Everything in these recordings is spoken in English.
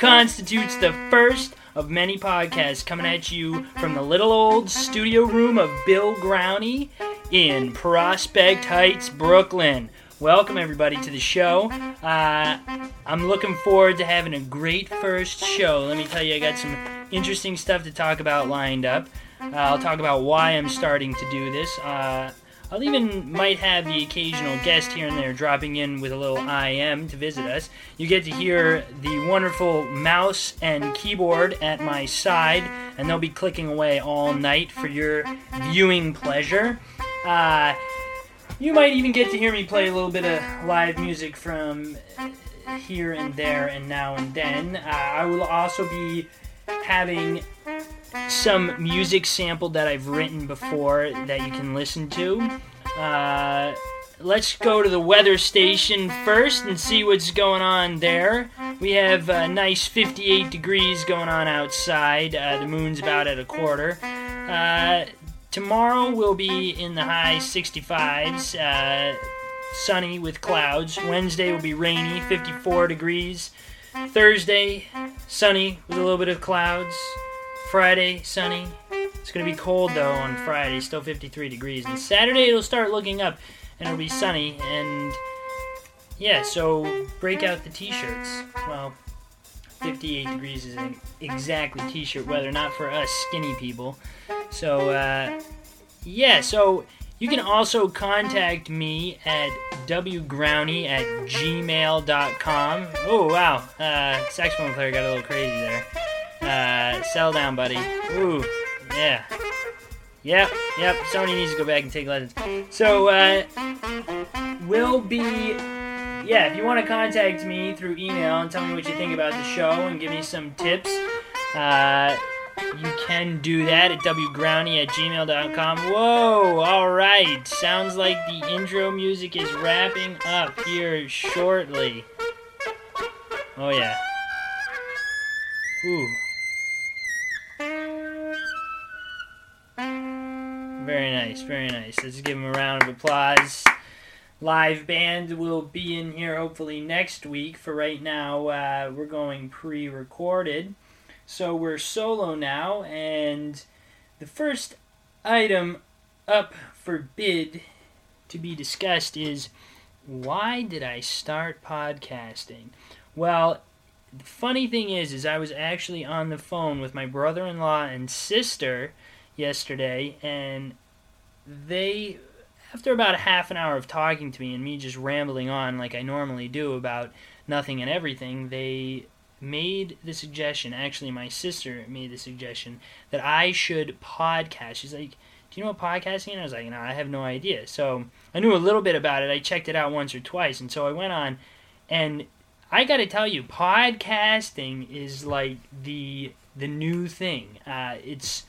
constitutes the first of many podcasts coming at you from the little old studio room of Bill Growney in Prospect Heights, Brooklyn. Welcome, everybody, to the show. Uh, I'm looking forward to having a great first show. Let me tell you, I got some interesting stuff to talk about lined up. Uh, I'll talk about why I'm starting to do this. Uh, I'll even might have the occasional guest here and there dropping in with a little IM to visit us. You get to hear the wonderful mouse and keyboard at my side, and they'll be clicking away all night for your viewing pleasure. Uh, you might even get to hear me play a little bit of live music from here and there and now and then. Uh, I will also be having some music sample that I've written before that you can listen to. Uh, let's go to the weather station first and see what's going on there. We have a nice 58 degrees going on outside. Uh, the moon's about at a quarter. Uh, tomorrow will be in the high 65s, uh, sunny with clouds. Wednesday will be rainy, 54 degrees. Thursday, sunny with a little bit of clouds. Friday, sunny. It's going to be cold though on Friday, still 53 degrees. And Saturday it'll start looking up and it'll be sunny. And yeah, so break out the t shirts. Well, 58 degrees isn't exactly t shirt weather, not for us skinny people. So, uh, yeah, so you can also contact me at wgrowney at gmail.com. Oh, wow. Uh, saxophone player got a little crazy there. Uh, settle down, buddy. Ooh, yeah. Yep, yep. Sony needs to go back and take lessons. So, uh, will be. Yeah, if you want to contact me through email and tell me what you think about the show and give me some tips, uh, you can do that at wgrowney at gmail.com. Whoa, alright. Sounds like the intro music is wrapping up here shortly. Oh, yeah. Ooh. Very nice, very nice. Let's give him a round of applause. Live band will be in here hopefully next week. For right now, uh, we're going pre recorded. So we're solo now, and the first item up for bid to be discussed is why did I start podcasting? Well, the funny thing is is I was actually on the phone with my brother-in-law and sister yesterday and they after about a half an hour of talking to me and me just rambling on like I normally do about nothing and everything, they made the suggestion, actually, my sister made the suggestion that I should podcast. She's like, Do you know what podcasting is? I was like, No, I have no idea. So I knew a little bit about it. I checked it out once or twice. And so I went on, and I got to tell you, podcasting is like the the new thing. Uh, it's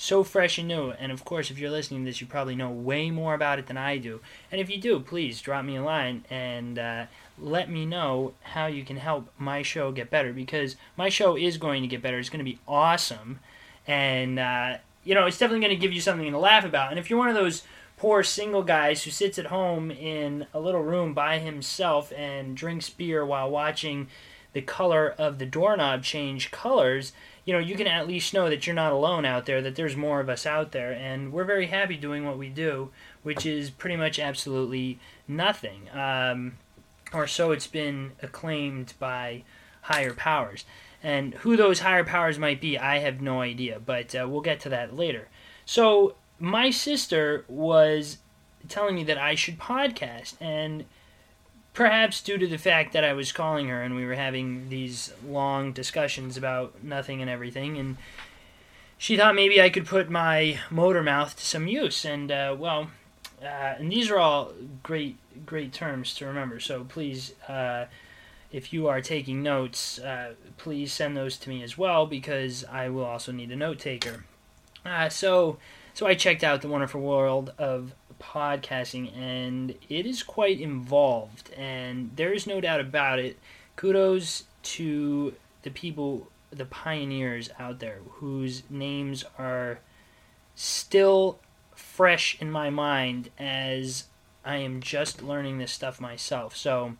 so fresh and new. And of course, if you're listening to this, you probably know way more about it than I do. And if you do, please drop me a line and uh, let me know how you can help my show get better because my show is going to get better. It's going to be awesome. And, uh, you know, it's definitely going to give you something to laugh about. And if you're one of those poor single guys who sits at home in a little room by himself and drinks beer while watching the color of the doorknob change colors, you know, you can at least know that you're not alone out there, that there's more of us out there. And we're very happy doing what we do, which is pretty much absolutely nothing. Um, or so it's been acclaimed by higher powers. And who those higher powers might be, I have no idea, but uh, we'll get to that later. So, my sister was telling me that I should podcast, and perhaps due to the fact that I was calling her and we were having these long discussions about nothing and everything, and she thought maybe I could put my motor mouth to some use. And, uh, well, uh, and these are all great, great terms to remember. So please, uh, if you are taking notes, uh, please send those to me as well because I will also need a note taker. Uh, so, so I checked out the wonderful world of podcasting, and it is quite involved, and there is no doubt about it. Kudos to the people the pioneers out there whose names are still fresh in my mind as I am just learning this stuff myself. So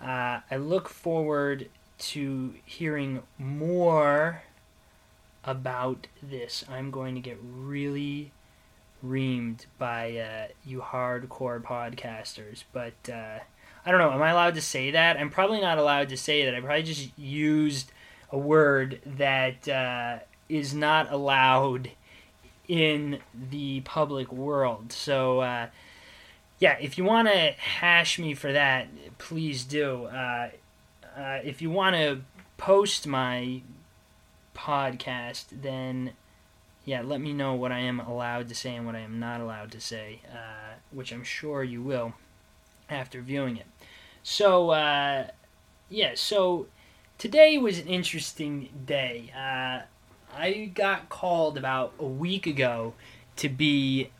uh, I look forward to hearing more about this. I'm going to get really reamed by uh, you hardcore podcasters, but uh, I don't know. Am I allowed to say that? I'm probably not allowed to say that. I probably just used a word that uh, is not allowed in the public world. So, uh, yeah, if you want to hash me for that, please do. Uh, uh, if you want to post my podcast, then yeah, let me know what I am allowed to say and what I am not allowed to say, uh, which I'm sure you will after viewing it. So, uh, yeah, so today was an interesting day. Uh, I got called about a week ago to be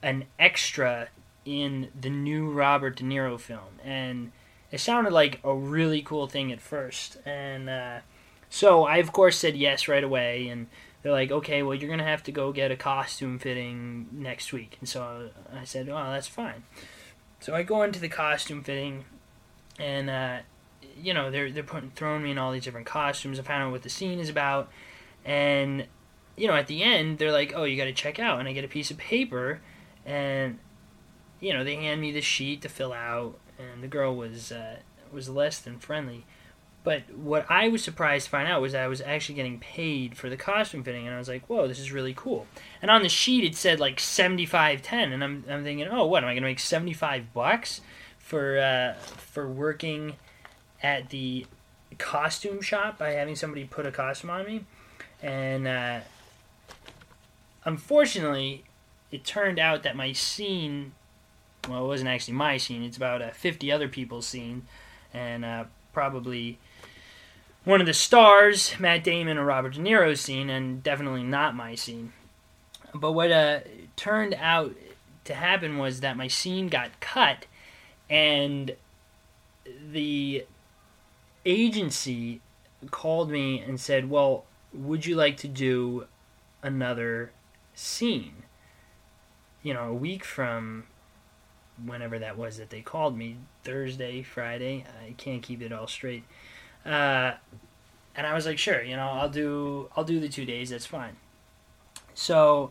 an extra in the new Robert De Niro film, and it sounded like a really cool thing at first. And uh, so I, of course, said yes right away. And they're like, okay, well, you're gonna have to go get a costume fitting next week. And so I said, oh, that's fine. So I go into the costume fitting, and uh, you know they're they're putting throwing me in all these different costumes. I found out what the scene is about, and you know at the end they're like, oh, you got to check out, and I get a piece of paper, and you know they hand me the sheet to fill out, and the girl was uh, was less than friendly. But what I was surprised to find out was that I was actually getting paid for the costume fitting, and I was like, "Whoa, this is really cool." And on the sheet it said like seventy five ten, and I'm I'm thinking, "Oh, what am I gonna make seventy five bucks for uh, for working at the costume shop by having somebody put a costume on me?" And uh, unfortunately, it turned out that my scene well, it wasn't actually my scene. It's about uh, 50 other people's scene, and uh, probably one of the stars, Matt Damon or Robert De Niro's scene, and definitely not my scene. But what uh, turned out to happen was that my scene got cut, and the agency called me and said, "Well, would you like to do another scene?" You know, a week from whenever that was that they called me Thursday, Friday. I can't keep it all straight. Uh, and I was like, sure, you know, I'll do I'll do the two days. That's fine. So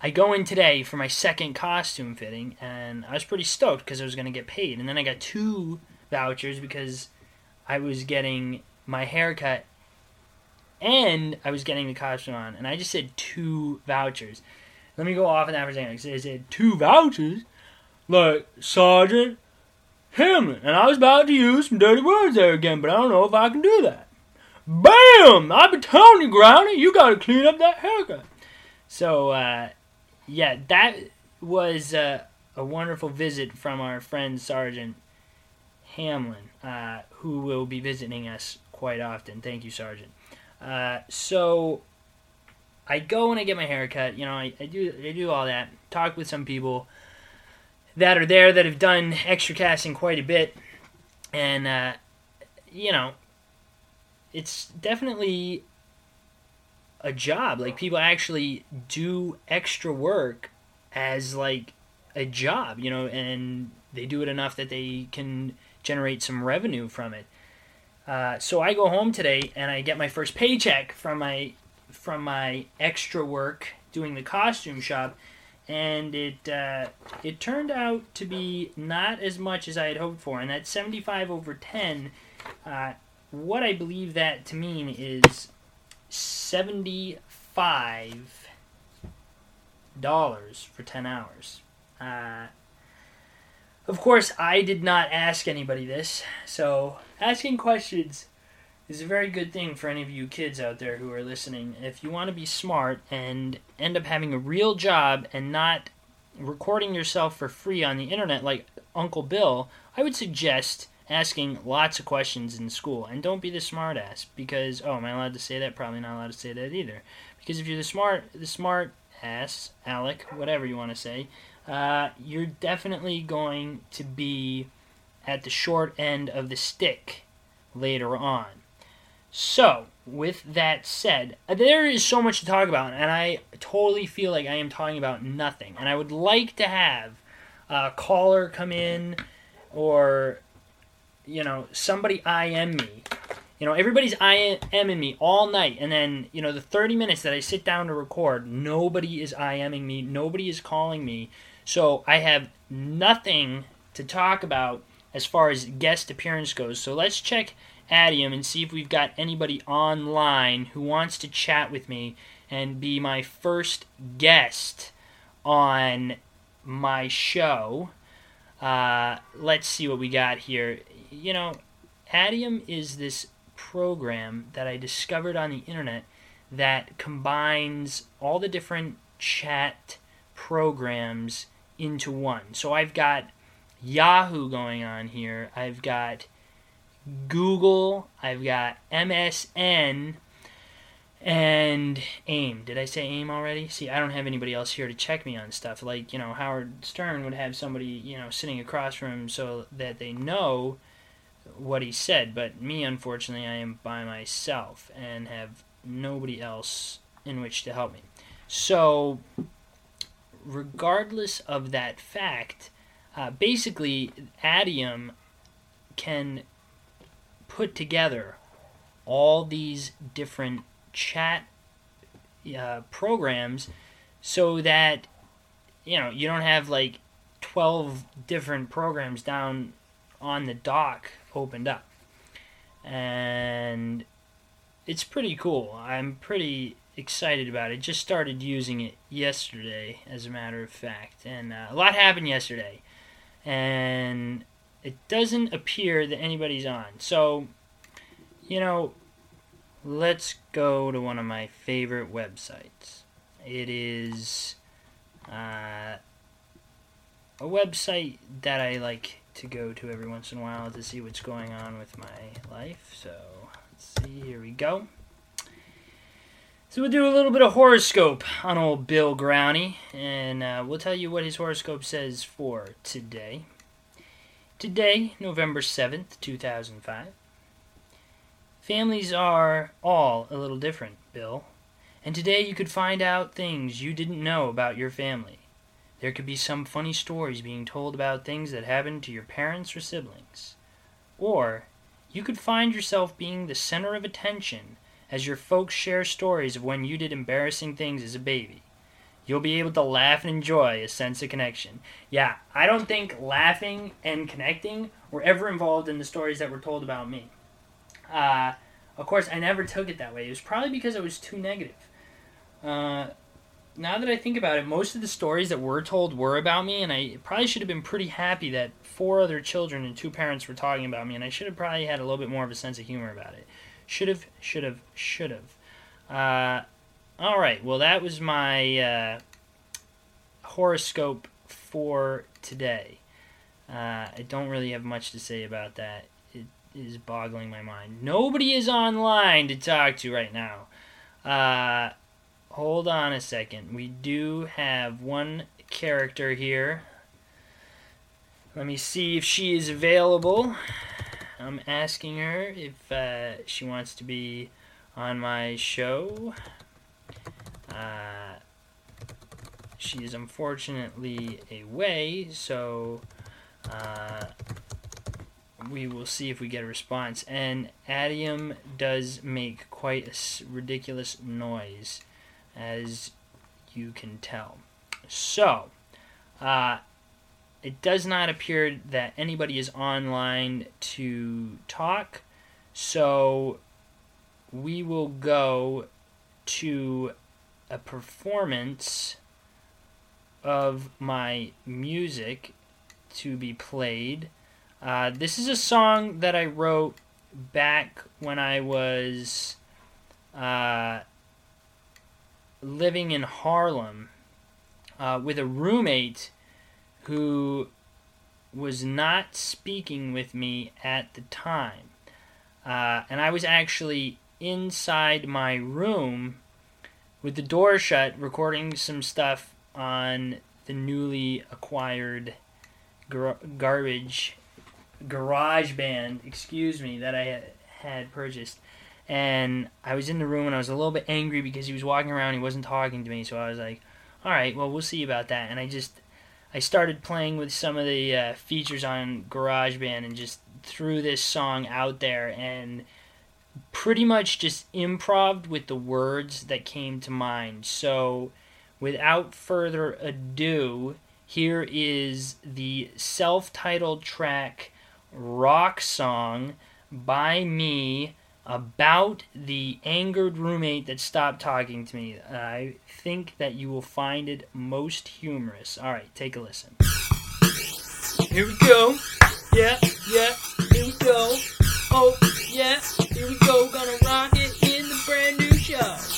I go in today for my second costume fitting, and I was pretty stoked because I was going to get paid. And then I got two vouchers because I was getting my haircut and I was getting the costume on. And I just said two vouchers. Let me go off of that for a second. I said two vouchers like Sergeant Hamlin. And I was about to use some dirty words there again, but I don't know if I can do that. Bam! I've been telling you, Growney, you gotta clean up that haircut. So, uh, yeah, that was uh, a wonderful visit from our friend Sergeant Hamlin, uh, who will be visiting us quite often. Thank you, Sergeant. Uh, so, I go and I get my haircut. You know, I, I do I do all that. Talk with some people that are there that have done extra casting quite a bit, and uh, you know, it's definitely a job. Like people actually do extra work as like a job, you know, and they do it enough that they can generate some revenue from it. Uh, so I go home today and I get my first paycheck from my from my extra work doing the costume shop, and it uh, it turned out to be not as much as I had hoped for. And that 75 over 10, uh, what I believe that to mean is 75 dollars for 10 hours. Uh, of course, I did not ask anybody this, so asking questions is a very good thing for any of you kids out there who are listening. If you want to be smart and end up having a real job and not recording yourself for free on the internet like Uncle Bill, I would suggest asking lots of questions in school. And don't be the smart ass because oh, am I allowed to say that? Probably not allowed to say that either. Because if you're the smart the smart ass, Alec, whatever you want to say, uh, you're definitely going to be at the short end of the stick later on. So, with that said, there is so much to talk about, and I totally feel like I am talking about nothing. And I would like to have a caller come in or, you know, somebody IM me. You know, everybody's IMing me all night, and then, you know, the 30 minutes that I sit down to record, nobody is IMing me, nobody is calling me. So I have nothing to talk about as far as guest appearance goes. So let's check Adium and see if we've got anybody online who wants to chat with me and be my first guest on my show. Uh, let's see what we got here. You know, Adium is this program that I discovered on the internet that combines all the different chat programs into one. So I've got Yahoo going on here. I've got Google, I've got MSN, and AIM. Did I say AIM already? See, I don't have anybody else here to check me on stuff. Like, you know, Howard Stern would have somebody, you know, sitting across from him so that they know what he said. But me, unfortunately, I am by myself and have nobody else in which to help me. So, regardless of that fact, uh, basically, Adium can put together all these different chat uh, programs so that you know you don't have like 12 different programs down on the dock opened up. And it's pretty cool. I'm pretty excited about it. Just started using it yesterday as a matter of fact. And uh, a lot happened yesterday. And it doesn't appear that anybody's on. So, you know, let's go to one of my favorite websites. It is uh, a website that I like to go to every once in a while to see what's going on with my life. So, let's see, here we go. So we'll do a little bit of horoscope on old Bill Growney, and uh, we'll tell you what his horoscope says for today. Today, November 7th, 2005. Families are all a little different, Bill. And today you could find out things you didn't know about your family. There could be some funny stories being told about things that happened to your parents or siblings. Or you could find yourself being the center of attention as your folks share stories of when you did embarrassing things as a baby. You'll be able to laugh and enjoy a sense of connection. Yeah, I don't think laughing and connecting were ever involved in the stories that were told about me. Uh, of course, I never took it that way. It was probably because I was too negative. Uh, now that I think about it, most of the stories that were told were about me, and I probably should have been pretty happy that four other children and two parents were talking about me, and I should have probably had a little bit more of a sense of humor about it. Should have, should have, should have. Uh, all right. Well, that was my uh, horoscope for today. Uh, I don't really have much to say about that. It is boggling my mind. Nobody is online to talk to right now. Uh, hold on a second. We do have one character here. Let me see if she is available. I'm asking her if uh, she wants to be on my show. Uh, she is unfortunately away, so uh, we will see if we get a response. And Adium does make quite a ridiculous noise, as you can tell. So, uh, it does not appear that anybody is online to talk, so we will go to a performance of my music to be played. Uh, this is a song that I wrote back when I was uh, living in Harlem uh, with a roommate who was not speaking with me at the time. Uh, and I was actually inside my room with the door shut recording some stuff on the newly acquired gar- garbage GarageBand excuse me that i had purchased and I was in the room and I was a little bit angry because he was walking around, he wasn't talking to me, so I was like, all right, well, we'll see about that. And I just, I started playing with some of the uh, features on GarageBand and just threw this song out there and pretty much just improv with the words that came to mind. So, without further ado, here is the self titled track rock song by me about the angered roommate that stopped talking to me. I think that you will find it most humorous. All right, take a listen. Here we go. Yeah, yeah, here we go. Oh, yeah, here we go. Gonna rock it in the brand new show.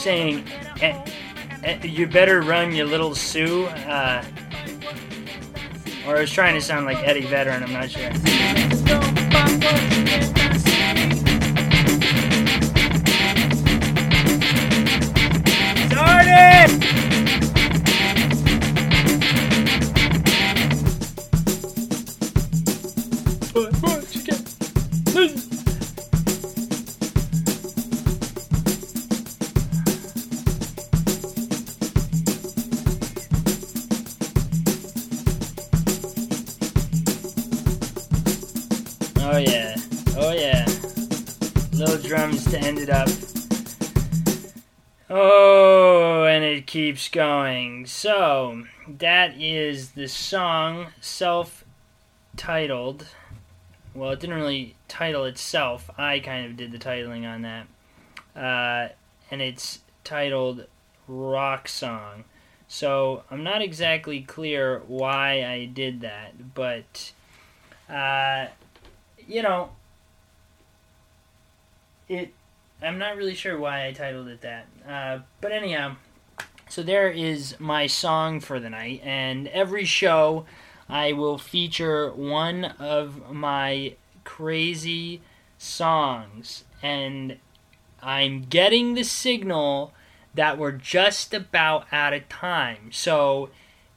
Saying, eh, eh, you better run, you little Sue. Uh, or I was trying to sound like Eddie Vedder, and I'm not sure. Don't fight what you cannot keeps going. So, that is the song self titled. Well, it didn't really title itself. I kind of did the titling on that. Uh, and it's titled Rock Song. So, I'm not exactly clear why I did that, but, uh, you know, it I'm not really sure why I titled it that. Uh, but anyhow, so there is my song for the night, and every show I will feature one of my crazy songs, and I'm getting the signal that we're just about out of time. So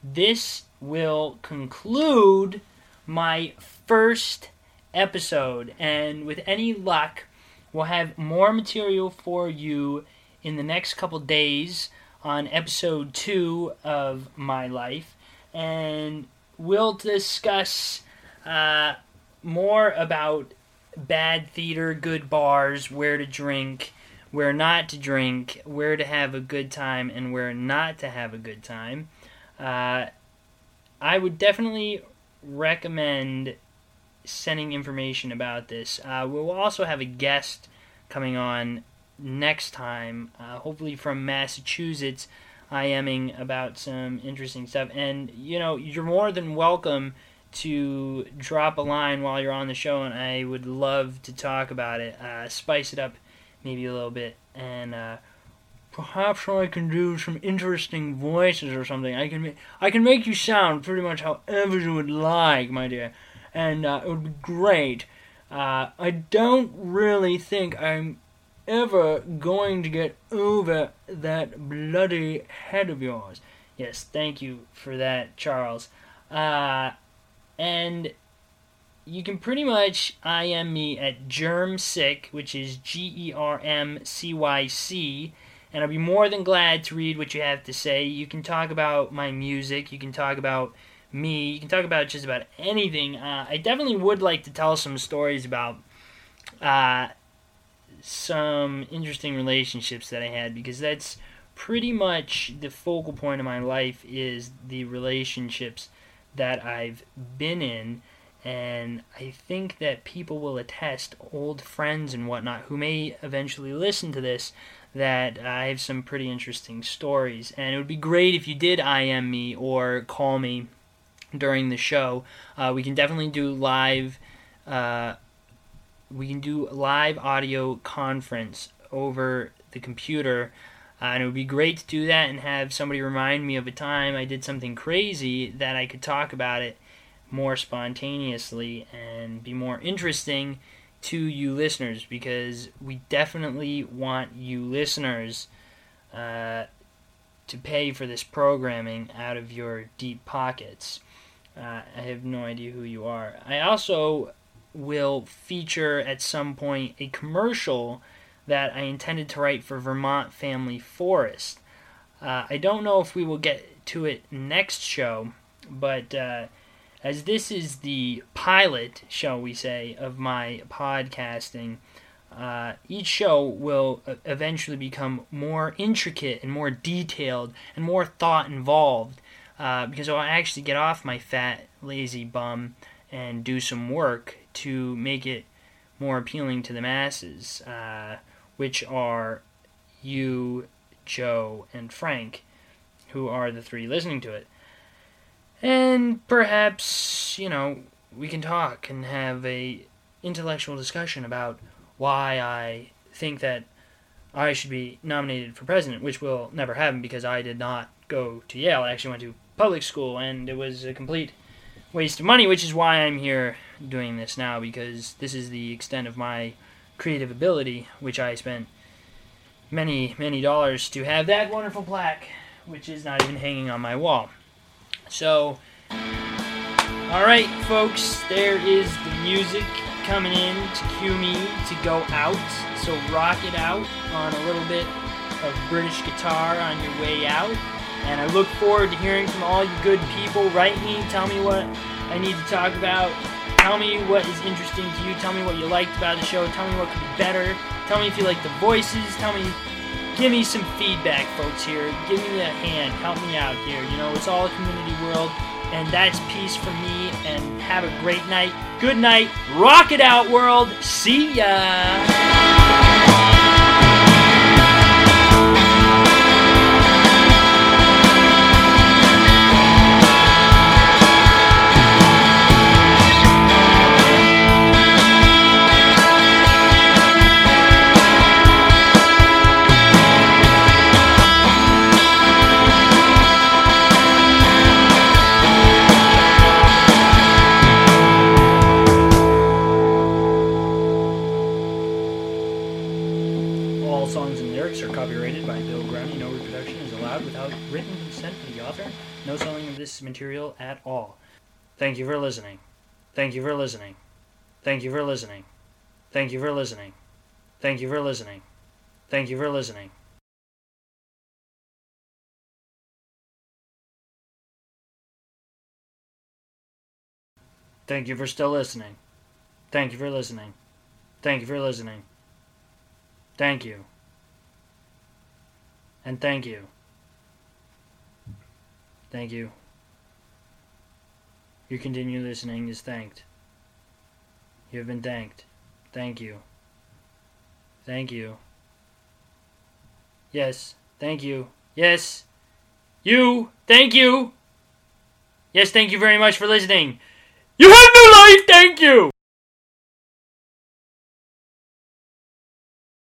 this will conclude my first episode, and with any luck, we'll have more material for you in the next couple days on episode two of my life, and we'll discuss uh, more about bad theater, good bars, where to drink, where not to drink, where to have a good time, and where not to have a good time. Uh, I would definitely recommend sending information about this. Uh, we'll also have a guest coming on next time, uh, hopefully from Massachusetts, IMing about some interesting stuff. And, you know, you're more than welcome to drop a line while you're on the show, and I would love to talk about it, uh, spice it up maybe a little bit, and uh, perhaps I can do some interesting voices or something. I can ma- I can make you sound pretty much however you would like, my dear, and uh, it would be great. Uh, I don't really think I'm ever going to get over that bloody head of yours. Yes, thank you for that, Charles. Uh, and you can pretty much IM me at Germsick, which is G E R M C Y C, and I'll be more than glad to read what you have to say. You can talk about my music, you can talk about me, you can talk about just about anything. Uh, I definitely would like to tell some stories about uh, some interesting relationships that I had because that's pretty much the focal point of my life is the relationships that I've been in and I think that people will attest, old friends and whatnot, who may eventually listen to this, that I have some pretty interesting stories. And it would be great if you did IM me or call me during the show. Uh, we can definitely do live. Uh, we can do live audio conference over the computer. Uh, and it would be great to do that and have somebody remind me of a time I did something crazy that I could talk about it more spontaneously and be more interesting to you listeners because we definitely want you listeners uh, to pay for this programming out of your deep pockets. Uh, I have no idea who you are. I also will feature at some point a commercial that I intended to write for Vermont Family Forest. Uh, I don't know if we will get to it next show, but uh, as this is the pilot, shall we say, of my podcasting, uh, each show will uh, eventually become more intricate and more detailed and more thought involved uh, because I'll actually get off my fat, lazy bum and do some work to make it more appealing to the masses, uh, which are you, Joe, and Frank, who are the three listening to it and perhaps you know we can talk and have a intellectual discussion about why I think that I should be nominated for president, which will never happen because I did not go to Yale. I actually went to public school, and it was a complete waste of money, which is why I'm here doing this now because this is the extent of my creative ability, which I spent many, many dollars to have that wonderful plaque, which is not even hanging on my wall. So, all right, folks, there is the music coming in to cue me to go out. So rock it out on a little bit of British guitar on your way out. And I look forward to hearing from all you good people. Write me, tell me what I need to talk about. Tell me what is interesting to you. Tell me what you liked about the show. Tell me what could be better. Tell me if you like the voices. Tell me give me some feedback, folks, here. Give me a hand. Help me out here. You know, it's all a community world. And that's peace for me. And have a great night. Good night. Rock it out, world. See ya. This material at all. Thank you for listening. Thank you for listening. Thank you for listening. Thank you for listening. Thank you for listening. Thank you for listening. Thank you for still listening. Thank you for listening. Thank you for listening. Thank you. And thank you. Thank you. Your continued listening is thanked. You have been thanked. Thank you. Thank you. Yes, thank you. Yes. You, thank you. Yes, thank you very much for listening. You have no life, thank you.